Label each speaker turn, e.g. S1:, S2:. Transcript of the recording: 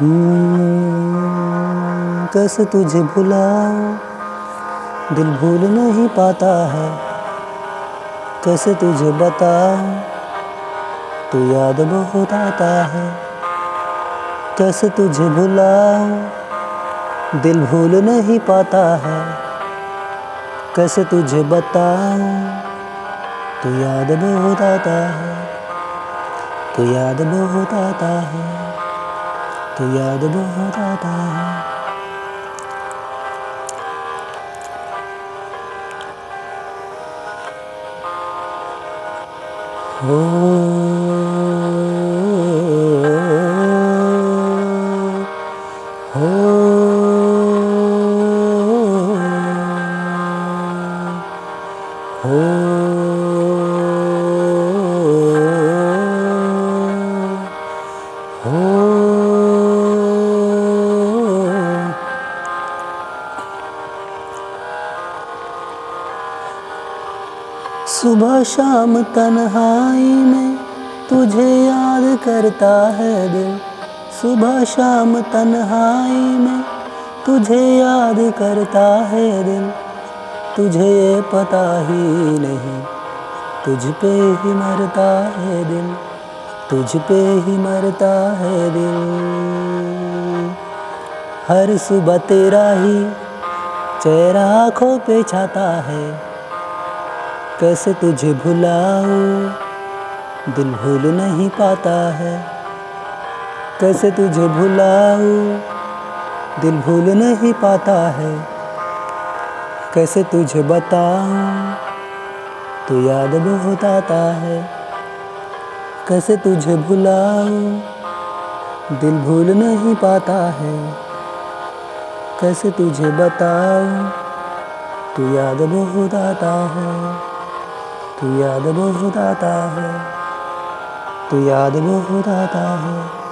S1: हम्म, कैसे तुझे भुलाऊं दिल भूल नहीं पाता है। कैसे तुझे बताऊँ तू याद बहुत आता है। कैसे तुझे भुलाऊं दिल भूल नहीं पाता है। कैसे तुझे बताऊँ तू याद बहुत आता है। तू याद बहुत आता है। तो याद बहुत आता है हो हो हो सुबह शाम तन्हाई में तुझे याद करता है दिल सुबह शाम तन्हाई में तुझे याद करता है दिल तुझे पता ही नहीं, तुझ पे ही मरता है दिल तुझ पे ही मरता है दिल हर सुबह तेरा ही चेहरा आँखों पे छाता है। कैसे तुझे भुलाऊं? दिल भूल नहीं पाता है। कैसे तुझे भुलाऊं? दिल भूल नहीं पाता है। कैसे तुझे बताऊँ? तू याद बहुत आता है। कैसे तुझे भुलाऊं? दिल भूल नहीं पाता है। कैसे तुझे बताऊँ? तू याद बहुत आता है। तू याद बहुत आता है तू याद बहुत आता है।